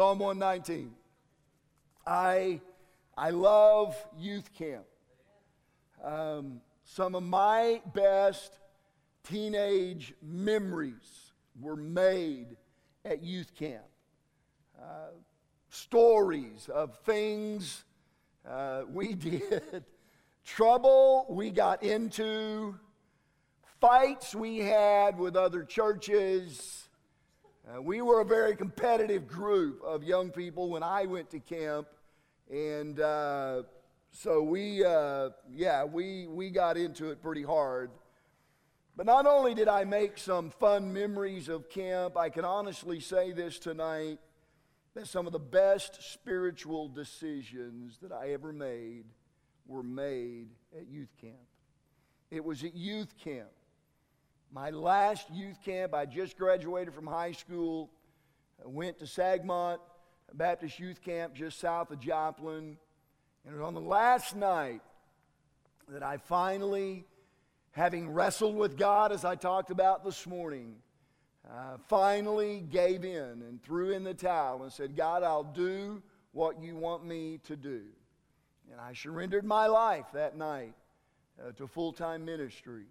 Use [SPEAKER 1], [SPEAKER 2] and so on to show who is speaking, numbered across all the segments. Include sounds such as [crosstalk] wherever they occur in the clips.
[SPEAKER 1] Psalm 119. I, I love youth camp. Um, some of my best teenage memories were made at youth camp. Uh, stories of things uh, we [laughs] did, trouble we got into, fights we had with other churches. Uh, we were a very competitive group of young people when I went to camp. And uh, so we, uh, yeah, we, we got into it pretty hard. But not only did I make some fun memories of camp, I can honestly say this tonight that some of the best spiritual decisions that I ever made were made at youth camp. It was at youth camp. My last youth camp, I just graduated from high school, I went to Sagmont Baptist Youth Camp just south of Joplin. And it was on the last night that I finally, having wrestled with God as I talked about this morning, uh, finally gave in and threw in the towel and said, God, I'll do what you want me to do. And I surrendered my life that night uh, to full time ministry.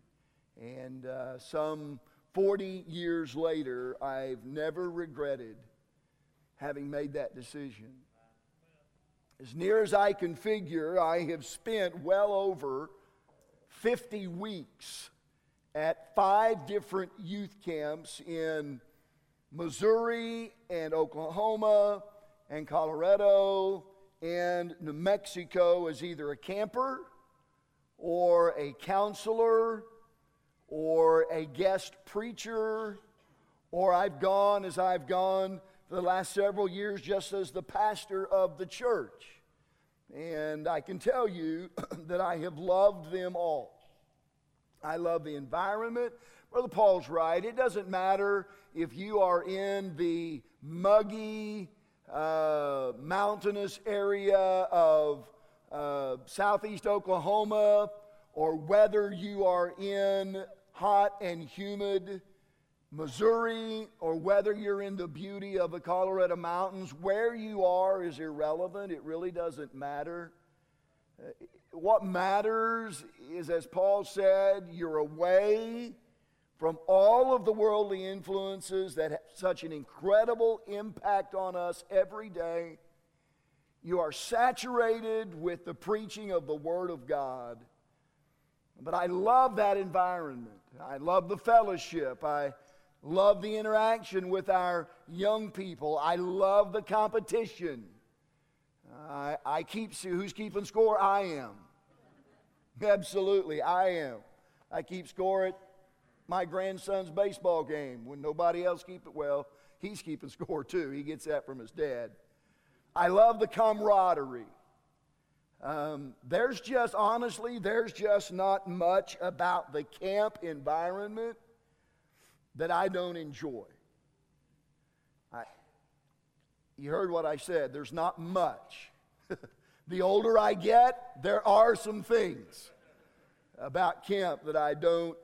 [SPEAKER 1] And uh, some 40 years later, I've never regretted having made that decision. As near as I can figure, I have spent well over 50 weeks at five different youth camps in Missouri and Oklahoma and Colorado and New Mexico as either a camper or a counselor or a guest preacher, or I've gone as I've gone for the last several years just as the pastor of the church. And I can tell you [clears throat] that I have loved them all. I love the environment. Brother Paul's right. It doesn't matter if you are in the muggy, uh, mountainous area of uh, southeast Oklahoma or whether you are in hot and humid Missouri or whether you're in the beauty of the Colorado Mountains, where you are is irrelevant. It really doesn't matter. Uh, what matters is, as Paul said, you're away from all of the worldly influences that have such an incredible impact on us every day. You are saturated with the preaching of the Word of God. But I love that environment. I love the fellowship. I love the interaction with our young people. I love the competition. I, I keep, who's keeping score? I am. Absolutely, I am. I keep score at my grandson's baseball game when nobody else keep it. Well, he's keeping score too. He gets that from his dad. I love the camaraderie. Um, there's just, honestly, there's just not much about the camp environment that I don't enjoy. I, you heard what I said. There's not much. [laughs] the older I get, there are some things about camp that I don't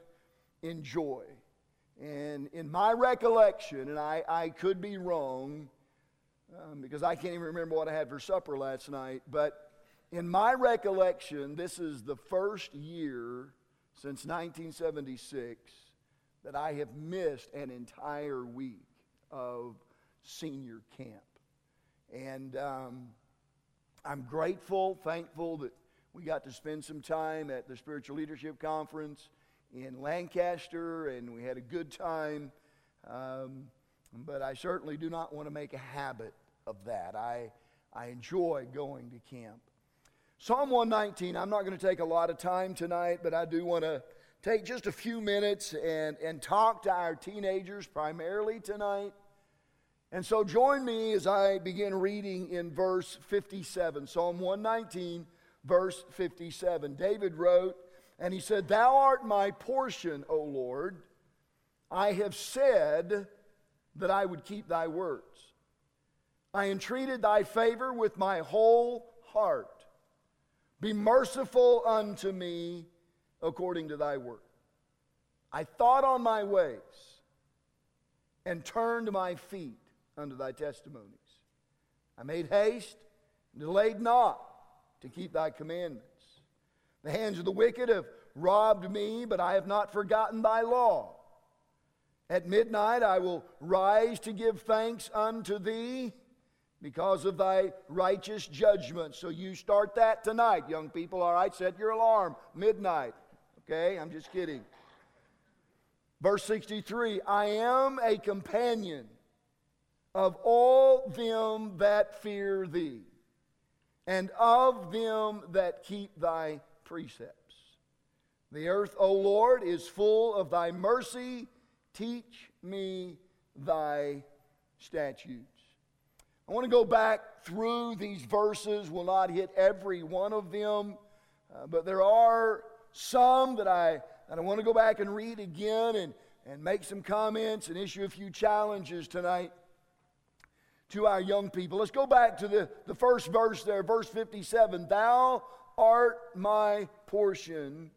[SPEAKER 1] enjoy. And in my recollection, and I, I could be wrong um, because I can't even remember what I had for supper last night, but in my recollection, this is the first year since 1976 that I have missed an entire week of senior camp. And um, I'm grateful, thankful that we got to spend some time at the Spiritual Leadership Conference in Lancaster, and we had a good time. Um, but I certainly do not want to make a habit of that. I, I enjoy going to camp. Psalm 119, I'm not going to take a lot of time tonight, but I do want to take just a few minutes and, and talk to our teenagers primarily tonight. And so join me as I begin reading in verse 57, Psalm 119, verse 57. David wrote, and he said, Thou art my portion, O Lord. I have said that I would keep thy words. I entreated thy favor with my whole heart. Be merciful unto me according to thy word. I thought on my ways and turned my feet unto thy testimonies. I made haste and delayed not to keep thy commandments. The hands of the wicked have robbed me, but I have not forgotten thy law. At midnight I will rise to give thanks unto thee because of thy righteous judgment. So you start that tonight, young people. All right, set your alarm. Midnight. Okay, I'm just kidding. Verse 63 I am a companion of all them that fear thee, and of them that keep thy precepts. The earth, O Lord, is full of thy mercy. Teach me thy statutes. I want to go back through these verses. We'll not hit every one of them, uh, but there are some that I, that I want to go back and read again and, and make some comments and issue a few challenges tonight to our young people. Let's go back to the, the first verse there, verse 57. Thou art my portion.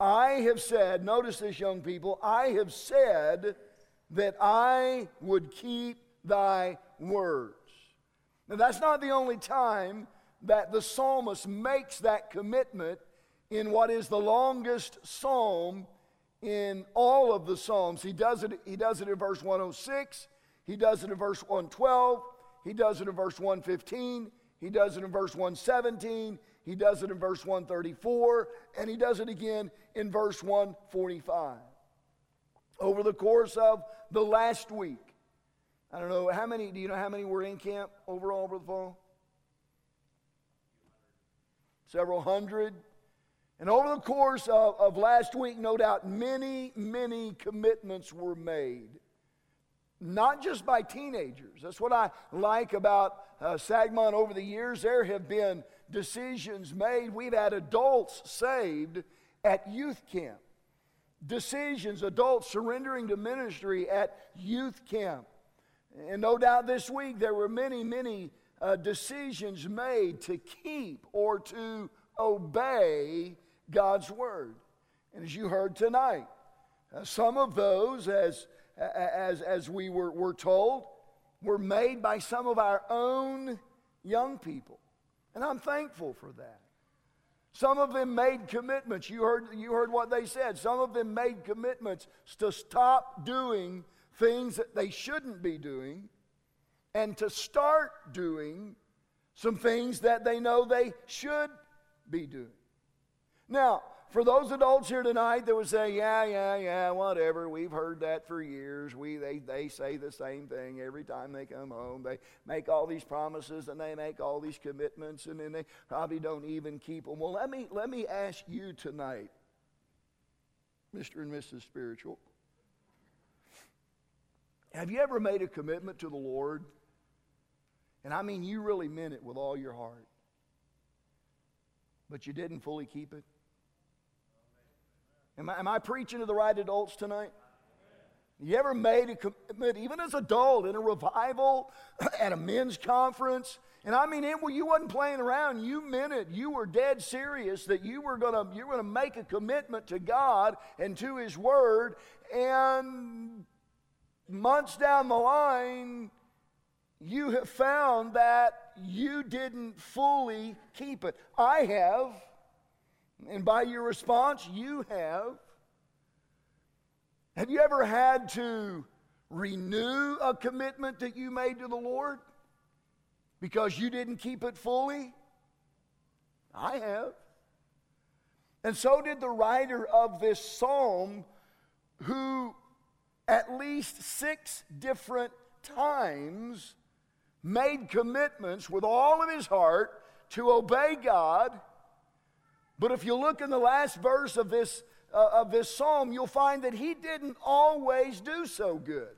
[SPEAKER 1] I have said, notice this, young people, I have said that I would keep thy words. Now, that's not the only time that the psalmist makes that commitment in what is the longest psalm in all of the psalms. He does it, he does it in verse 106, he does it in verse 112, he does it in verse 115, he does it in verse 117, he does it in verse 134, and he does it again in verse 145. Over the course of the last week, I don't know, how many, do you know how many were in camp overall over the fall? Several hundred. And over the course of, of last week, no doubt, many, many commitments were made. Not just by teenagers. That's what I like about uh, Sagmon over the years. There have been decisions made. We've had adults saved at youth camp. Decisions, adults surrendering to ministry at youth camp. And no doubt this week there were many, many uh, decisions made to keep or to obey God's word. And as you heard tonight, uh, some of those, as, as, as we were, were told, were made by some of our own young people. And I'm thankful for that. Some of them made commitments. You heard, you heard what they said. Some of them made commitments to stop doing things that they shouldn't be doing and to start doing some things that they know they should be doing. Now, for those adults here tonight that would say, yeah, yeah, yeah, whatever, we've heard that for years. We, they, they say the same thing every time they come home. They make all these promises and they make all these commitments and then they probably don't even keep them. Well, let me, let me ask you tonight, Mr. and Mrs. Spiritual. Have you ever made a commitment to the Lord? And I mean, you really meant it with all your heart. But you didn't fully keep it? Am I, am I preaching to the right adults tonight? You ever made a commitment, even as adult, in a revival, [clears throat] at a men's conference? And I mean, it, well, you wasn't playing around. You meant it. You were dead serious that you were gonna you were gonna make a commitment to God and to His Word. And months down the line, you have found that you didn't fully keep it. I have, and by your response, you have. Have you ever had to renew a commitment that you made to the Lord because you didn't keep it fully? I have. And so did the writer of this psalm who at least six different times made commitments with all of his heart to obey God. But if you look in the last verse of this, uh, of this psalm, you'll find that he didn't always do so good.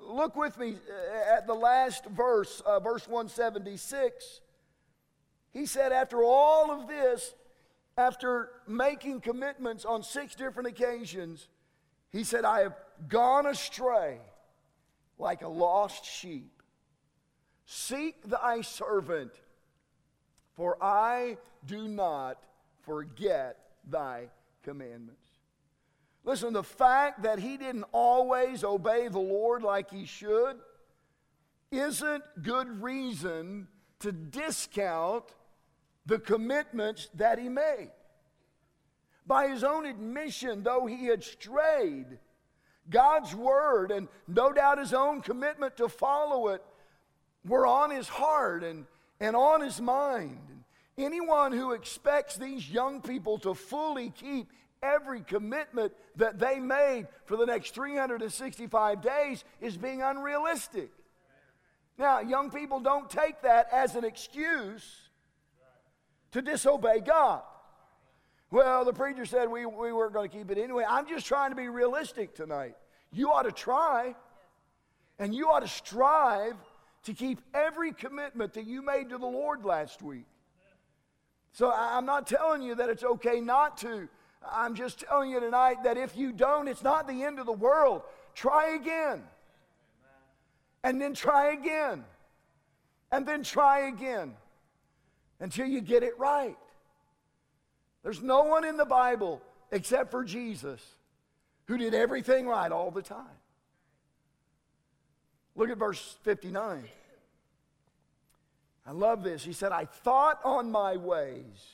[SPEAKER 1] Look with me uh, at the last verse, uh, verse 176. He said, after all of this, after making commitments on six different occasions, he said, I have gone astray like a lost sheep. Seek thy servant, for I do not forget thy commandments. Listen, the fact that he didn't always obey the Lord like he should isn't good reason to discount the commitments that he made. By his own admission, though he had strayed, God's word and no doubt his own commitment to follow it were on his heart and, and on his mind. Anyone who expects these young people to fully keep every commitment that they made for the next 365 days is being unrealistic. Now, young people don't take that as an excuse to disobey God. Well, the preacher said we, we weren't going to keep it anyway. I'm just trying to be realistic tonight. You ought to try, and you ought to strive to keep every commitment that you made to the Lord last week. So I'm not telling you that it's okay not to. I'm just telling you tonight that if you don't, it's not the end of the world. Try again. And then try again. And then try again until you get it right. There's no one in the Bible except for Jesus who did everything right all the time. Look at verse 59. I love this. He said, I thought on my ways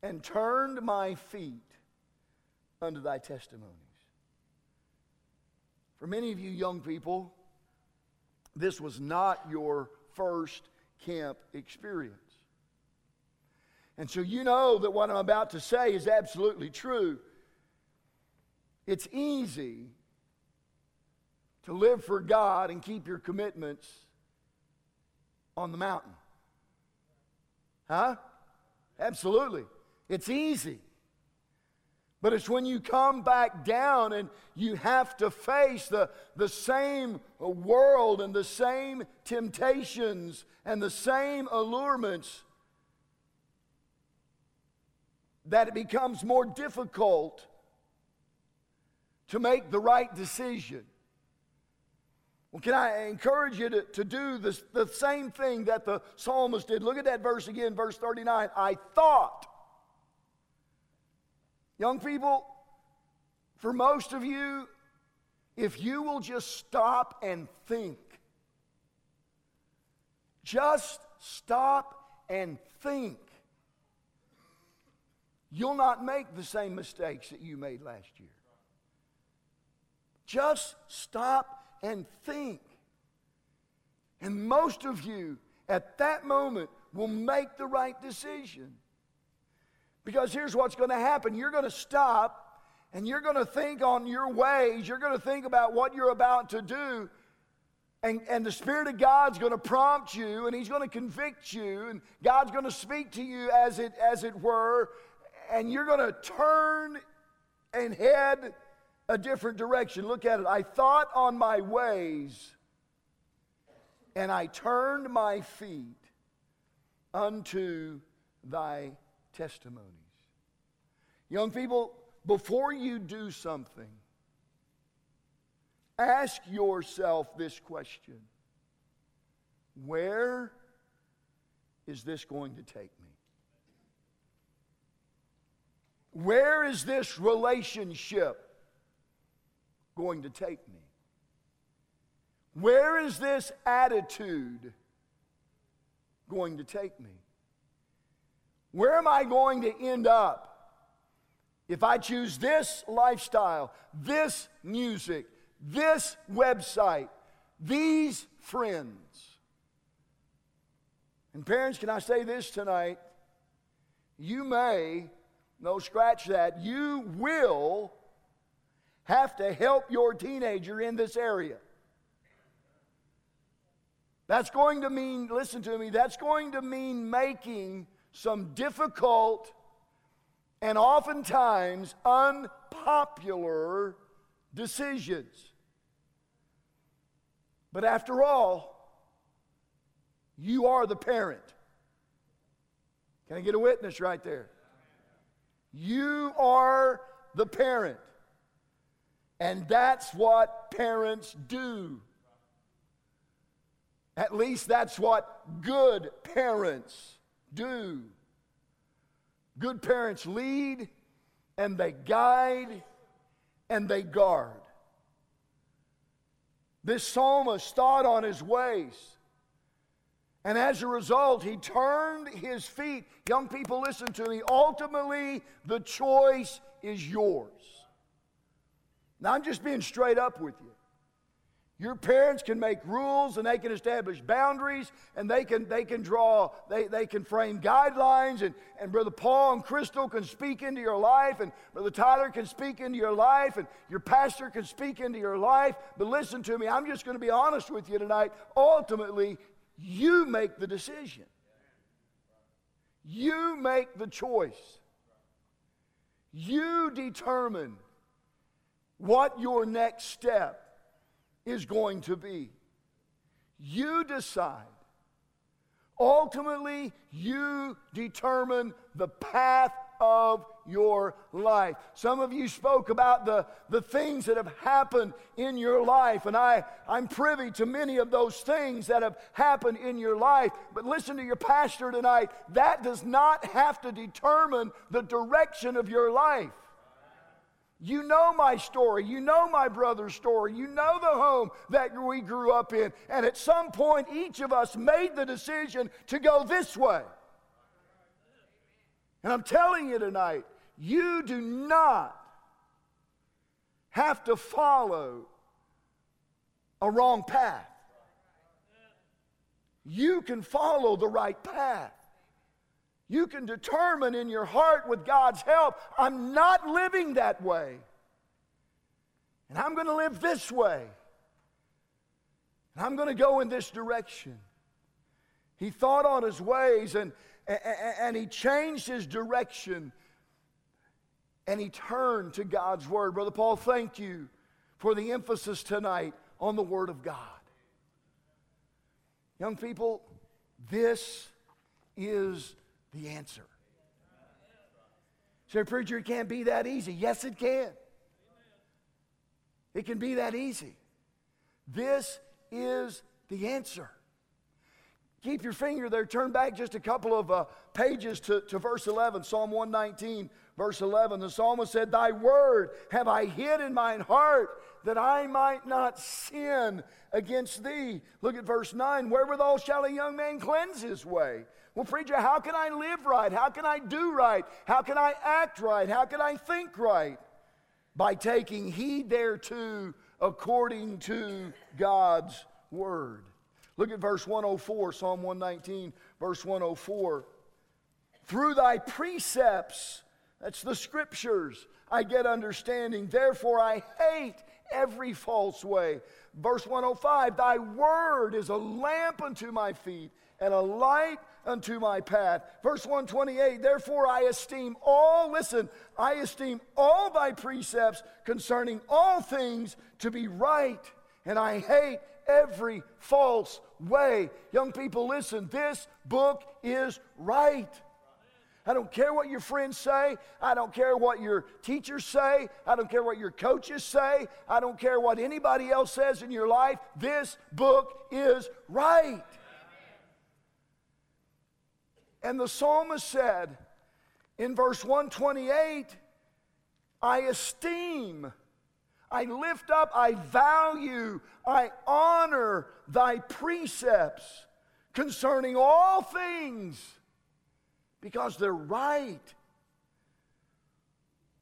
[SPEAKER 1] and turned my feet unto thy testimonies. For many of you young people, this was not your first camp experience. And so you know that what I'm about to say is absolutely true. It's easy to live for God and keep your commitments on the mountain. Huh? Absolutely. It's easy. But it's when you come back down and you have to face the, the same world and the same temptations and the same allurements that it becomes more difficult to make the right decision. Well, can I encourage you to, to do this, the same thing that the psalmist did? Look at that verse again, verse 39. I thought. Young people, for most of you, if you will just stop and think, just stop and think, you'll not make the same mistakes that you made last year. Just stop and think. And most of you at that moment will make the right decision. Because here's what's going to happen you're going to stop and you're going to think on your ways, you're going to think about what you're about to do. And, and the Spirit of God's going to prompt you and He's going to convict you, and God's going to speak to you as it, as it were, and you're going to turn and head a different direction. Look at it. I thought on my ways, and I turned my feet unto thy testimonies. Young people, before you do something, ask yourself this question Where is this going to take me? Where is this relationship going to take me? Where is this attitude going to take me? Where am I going to end up if I choose this lifestyle, this music, this website, these friends? And parents, can I say this tonight? You may, no, scratch that, you will have to help your teenager in this area. That's going to mean, listen to me, that's going to mean making some difficult and oftentimes unpopular decisions. But after all, you are the parent. Can I get a witness right there? You are the parent. And that's what parents do. At least that's what good parents do. Good parents lead and they guide and they guard. This psalmist thought on his ways. And as a result, he turned his feet. Young people, listen to me. Ultimately, the choice is yours. Now, I'm just being straight up with you. Your parents can make rules and they can establish boundaries and they can, they can draw, they, they can frame guidelines. And, and Brother Paul and Crystal can speak into your life, and Brother Tyler can speak into your life, and your pastor can speak into your life. But listen to me, I'm just going to be honest with you tonight. Ultimately, you make the decision, you make the choice, you determine what your next step is going to be. You decide. Ultimately, you determine the path of your life. Some of you spoke about the, the things that have happened in your life, and I, I'm privy to many of those things that have happened in your life. But listen to your pastor tonight. That does not have to determine the direction of your life. You know my story. You know my brother's story. You know the home that we grew up in. And at some point, each of us made the decision to go this way. And I'm telling you tonight, you do not have to follow a wrong path. You can follow the right path. You can determine in your heart with God's help, I'm not living that way. And I'm going to live this way. And I'm going to go in this direction. He thought on his ways and, and, and he changed his direction and he turned to God's word. Brother Paul, thank you for the emphasis tonight on the word of God. Young people, this is the answer. Say, preacher, it can't be that easy. Yes, it can. It can be that easy. This is the answer. Keep your finger there. Turn back just a couple of uh, pages to, to verse 11, Psalm 119, verse 11. The psalmist said, Thy word have I hid in mine heart that I might not sin against thee. Look at verse 9. Wherewithal shall a young man cleanse his way? Well, preacher, how can I live right? How can I do right? How can I act right? How can I think right? By taking heed thereto according to God's word. Look at verse 104, Psalm 119, verse 104. Through thy precepts, that's the scriptures, I get understanding. Therefore, I hate every false way. Verse 105 Thy word is a lamp unto my feet and a light unto my path. Verse 128 Therefore I esteem all, listen, I esteem all thy precepts concerning all things to be right, and I hate every false way. Young people, listen, this book is right. I don't care what your friends say. I don't care what your teachers say. I don't care what your coaches say. I don't care what anybody else says in your life. This book is right. And the psalmist said in verse 128 I esteem, I lift up, I value, I honor thy precepts concerning all things because they're right.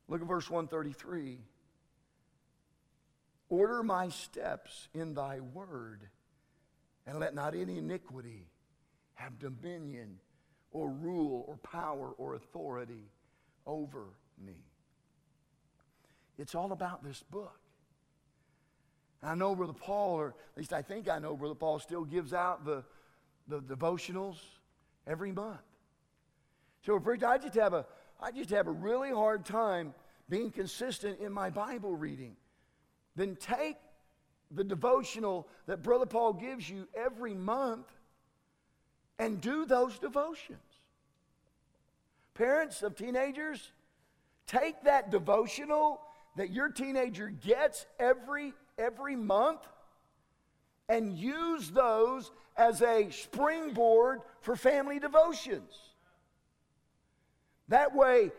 [SPEAKER 1] Look at verse 133. Order my steps in thy word, and let not any iniquity have dominion or rule or power or authority over me. It's all about this book. I know Brother Paul, or at least I think I know Brother Paul, still gives out the, the devotionals every month. So, preacher, I just have a I just have a really hard time being consistent in my Bible reading. Then take the devotional that Brother Paul gives you every month and do those devotions. Parents of teenagers, take that devotional that your teenager gets every every month and use those as a springboard for family devotions. That way,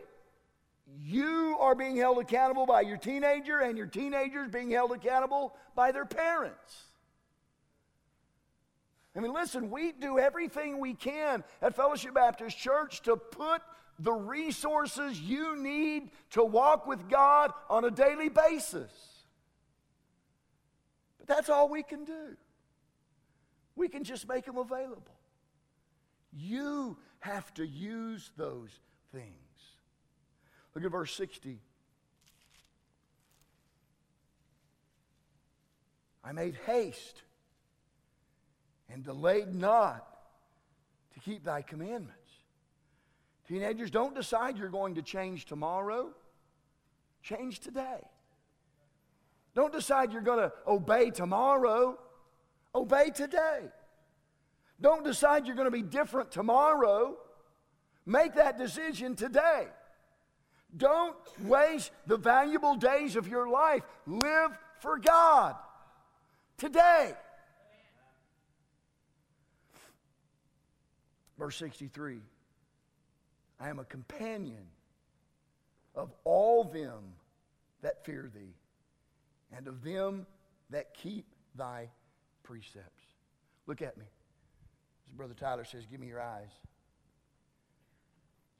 [SPEAKER 1] you are being held accountable by your teenager, and your teenagers being held accountable by their parents. I mean, listen, we do everything we can at Fellowship Baptist Church to put the resources you need to walk with God on a daily basis. But that's all we can do. We can just make them available. You have to use those things. Look at verse 60. I made haste and delayed not to keep thy commandments. Teenagers, don't decide you're going to change tomorrow. Change today. Don't decide you're going to obey tomorrow. Obey today. Don't decide you're going to be different tomorrow. Make that decision today. Don't waste the valuable days of your life. Live for God today. Verse 63 I am a companion of all them that fear thee, and of them that keep thy precepts. Look at me. As Brother Tyler says, Give me your eyes.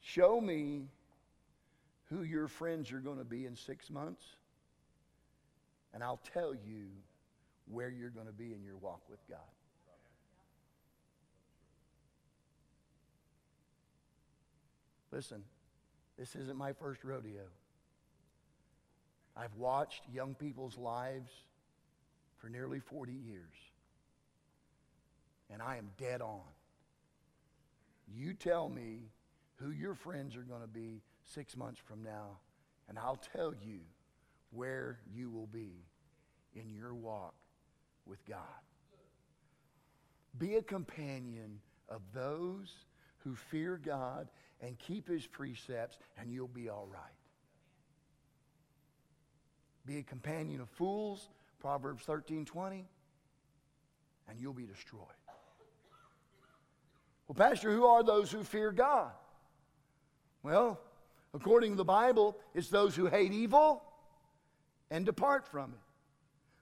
[SPEAKER 1] Show me who your friends are going to be in six months, and I'll tell you where you're going to be in your walk with God. Listen, this isn't my first rodeo. I've watched young people's lives for nearly 40 years, and I am dead on. You tell me who your friends are going to be six months from now, and I'll tell you where you will be in your walk with God. Be a companion of those who fear God and keep his precepts, and you'll be all right. Be a companion of fools, Proverbs 13 20, and you'll be destroyed. Well, Pastor, who are those who fear God? Well, according to the Bible, it's those who hate evil and depart from it.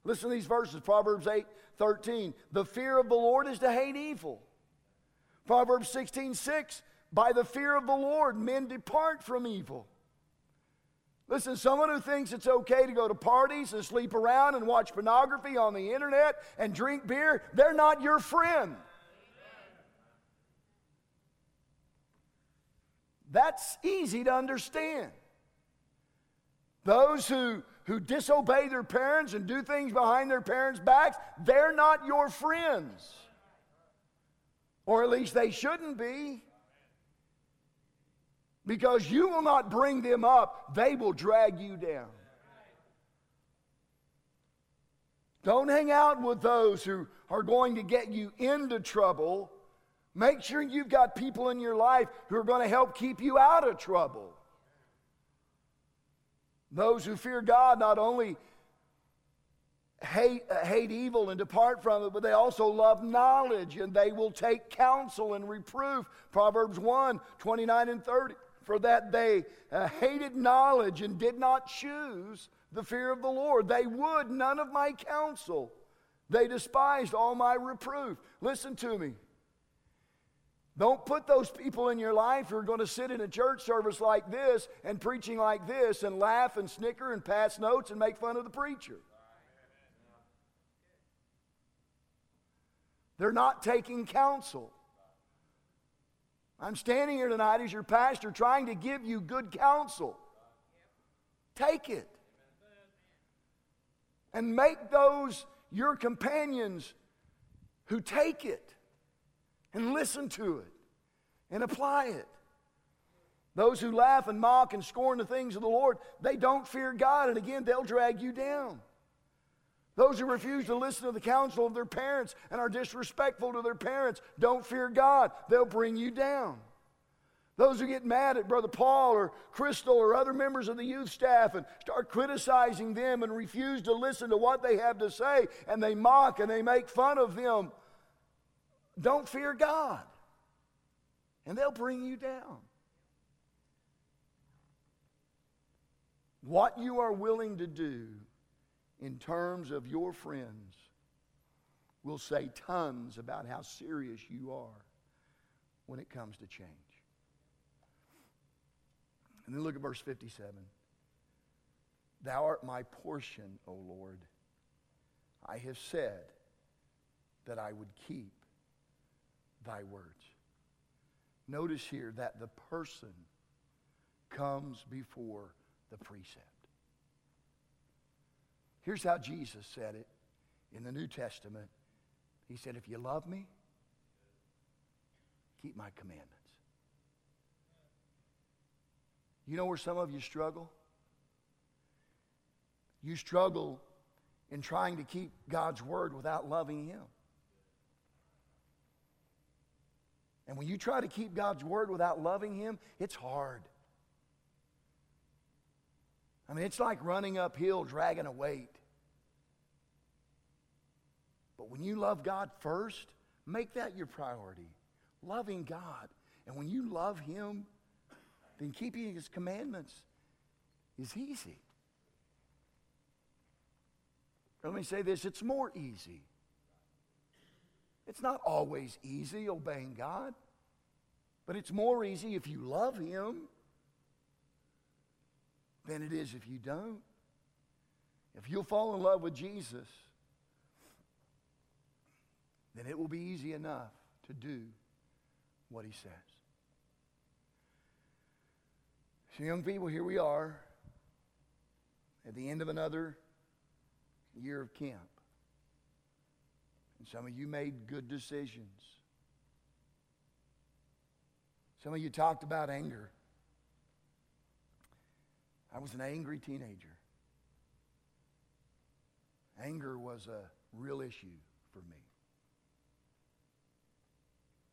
[SPEAKER 1] Listen to these verses Proverbs 8 13. The fear of the Lord is to hate evil. Proverbs 16 6. By the fear of the Lord, men depart from evil. Listen, someone who thinks it's okay to go to parties and sleep around and watch pornography on the internet and drink beer, they're not your friend. That's easy to understand. Those who, who disobey their parents and do things behind their parents' backs, they're not your friends. Or at least they shouldn't be because you will not bring them up, they will drag you down. Don't hang out with those who are going to get you into trouble. Make sure you've got people in your life who are going to help keep you out of trouble. Those who fear God not only hate, uh, hate evil and depart from it, but they also love knowledge and they will take counsel and reproof. Proverbs 1 29 and 30 for that they uh, hated knowledge and did not choose the fear of the Lord. They would none of my counsel. They despised all my reproof. Listen to me. Don't put those people in your life who are going to sit in a church service like this and preaching like this and laugh and snicker and pass notes and make fun of the preacher. They're not taking counsel. I'm standing here tonight as your pastor trying to give you good counsel. Take it. And make those your companions who take it and listen to it and apply it. Those who laugh and mock and scorn the things of the Lord, they don't fear God, and again, they'll drag you down. Those who refuse to listen to the counsel of their parents and are disrespectful to their parents don't fear God. They'll bring you down. Those who get mad at Brother Paul or Crystal or other members of the youth staff and start criticizing them and refuse to listen to what they have to say and they mock and they make fun of them, don't fear God. And they'll bring you down. What you are willing to do in terms of your friends will say tons about how serious you are when it comes to change. And then look at verse 57. Thou art my portion, O Lord. I have said that I would keep thy words. Notice here that the person comes before the precept. Here's how Jesus said it in the New Testament. He said, If you love me, keep my commandments. You know where some of you struggle? You struggle in trying to keep God's word without loving Him. And when you try to keep God's word without loving Him, it's hard. I mean, it's like running uphill dragging a weight. But when you love God first, make that your priority. Loving God. And when you love Him, then keeping His commandments is easy. Let me say this it's more easy. It's not always easy obeying God, but it's more easy if you love Him than it is if you don't. If you'll fall in love with Jesus, then it will be easy enough to do what He says. So, young people, here we are at the end of another year of camp. And some of you made good decisions. Some of you talked about anger. I was an angry teenager. Anger was a real issue for me.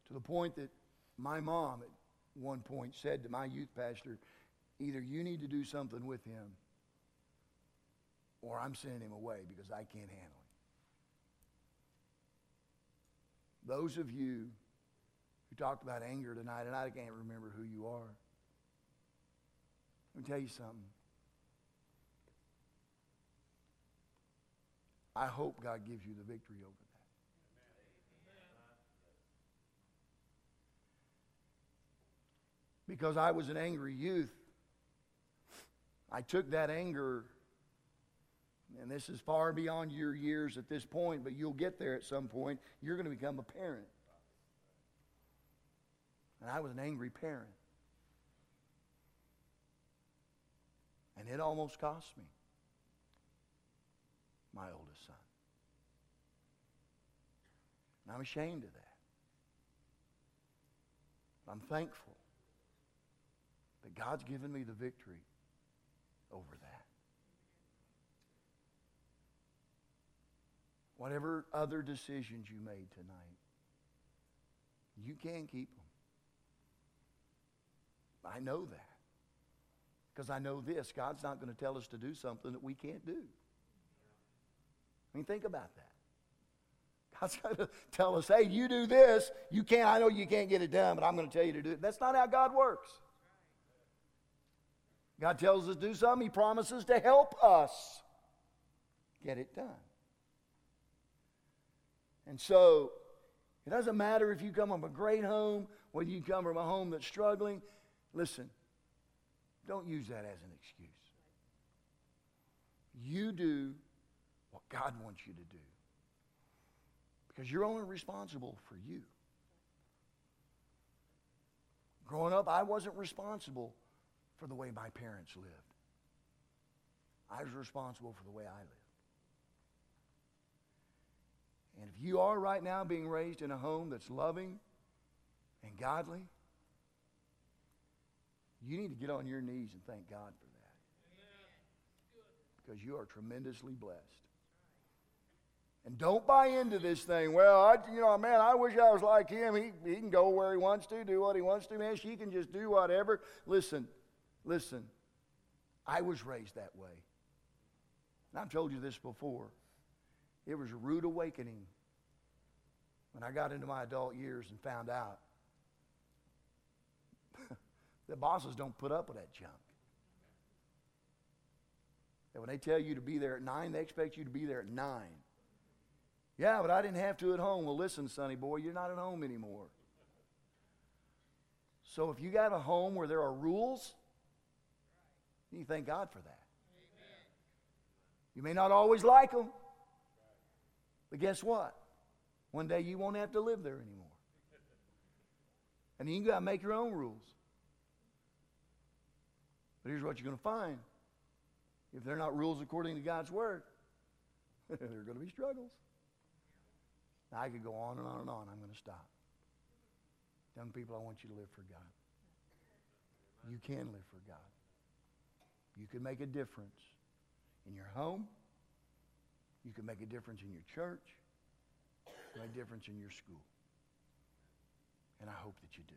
[SPEAKER 1] To the point that my mom at one point said to my youth pastor, either you need to do something with him or I'm sending him away because I can't handle him. Those of you who talked about anger tonight, and I can't remember who you are, let me tell you something. I hope God gives you the victory over that. Because I was an angry youth, I took that anger and this is far beyond your years at this point, but you'll get there at some point. You're going to become a parent. And I was an angry parent. And it almost cost me my oldest son. And I'm ashamed of that. I'm thankful that God's given me the victory over that. Whatever other decisions you made tonight, you can keep them. I know that. Because I know this God's not going to tell us to do something that we can't do. I mean, think about that. [laughs] God's going to tell us, hey, you do this. You can't, I know you can't get it done, but I'm going to tell you to do it. That's not how God works. God tells us to do something, He promises to help us get it done. And so, it doesn't matter if you come from a great home, whether you come from a home that's struggling. Listen, don't use that as an excuse. You do what God wants you to do. Because you're only responsible for you. Growing up, I wasn't responsible for the way my parents lived. I was responsible for the way I lived. And if you are right now being raised in a home that's loving and godly, you need to get on your knees and thank God for that. Because you are tremendously blessed. And don't buy into this thing. Well, I, you know, man, I wish I was like him. He, he can go where he wants to, do what he wants to. Man, she can just do whatever. Listen, listen. I was raised that way. And I've told you this before. It was a rude awakening when I got into my adult years and found out [laughs] that bosses don't put up with that junk. That when they tell you to be there at 9, they expect you to be there at 9. Yeah, but I didn't have to at home. Well, listen, sonny boy, you're not at home anymore. So if you got a home where there are rules, you thank God for that. You may not always like them, but guess what? One day you won't have to live there anymore. And you got to make your own rules. But here's what you're going to find if they're not rules according to God's Word, [laughs] there are going to be struggles. Now, I could go on and on and on. I'm going to stop. Young people, I want you to live for God. You can live for God. You can make a difference in your home. You can make a difference in your church. Make a difference in your school. And I hope that you do.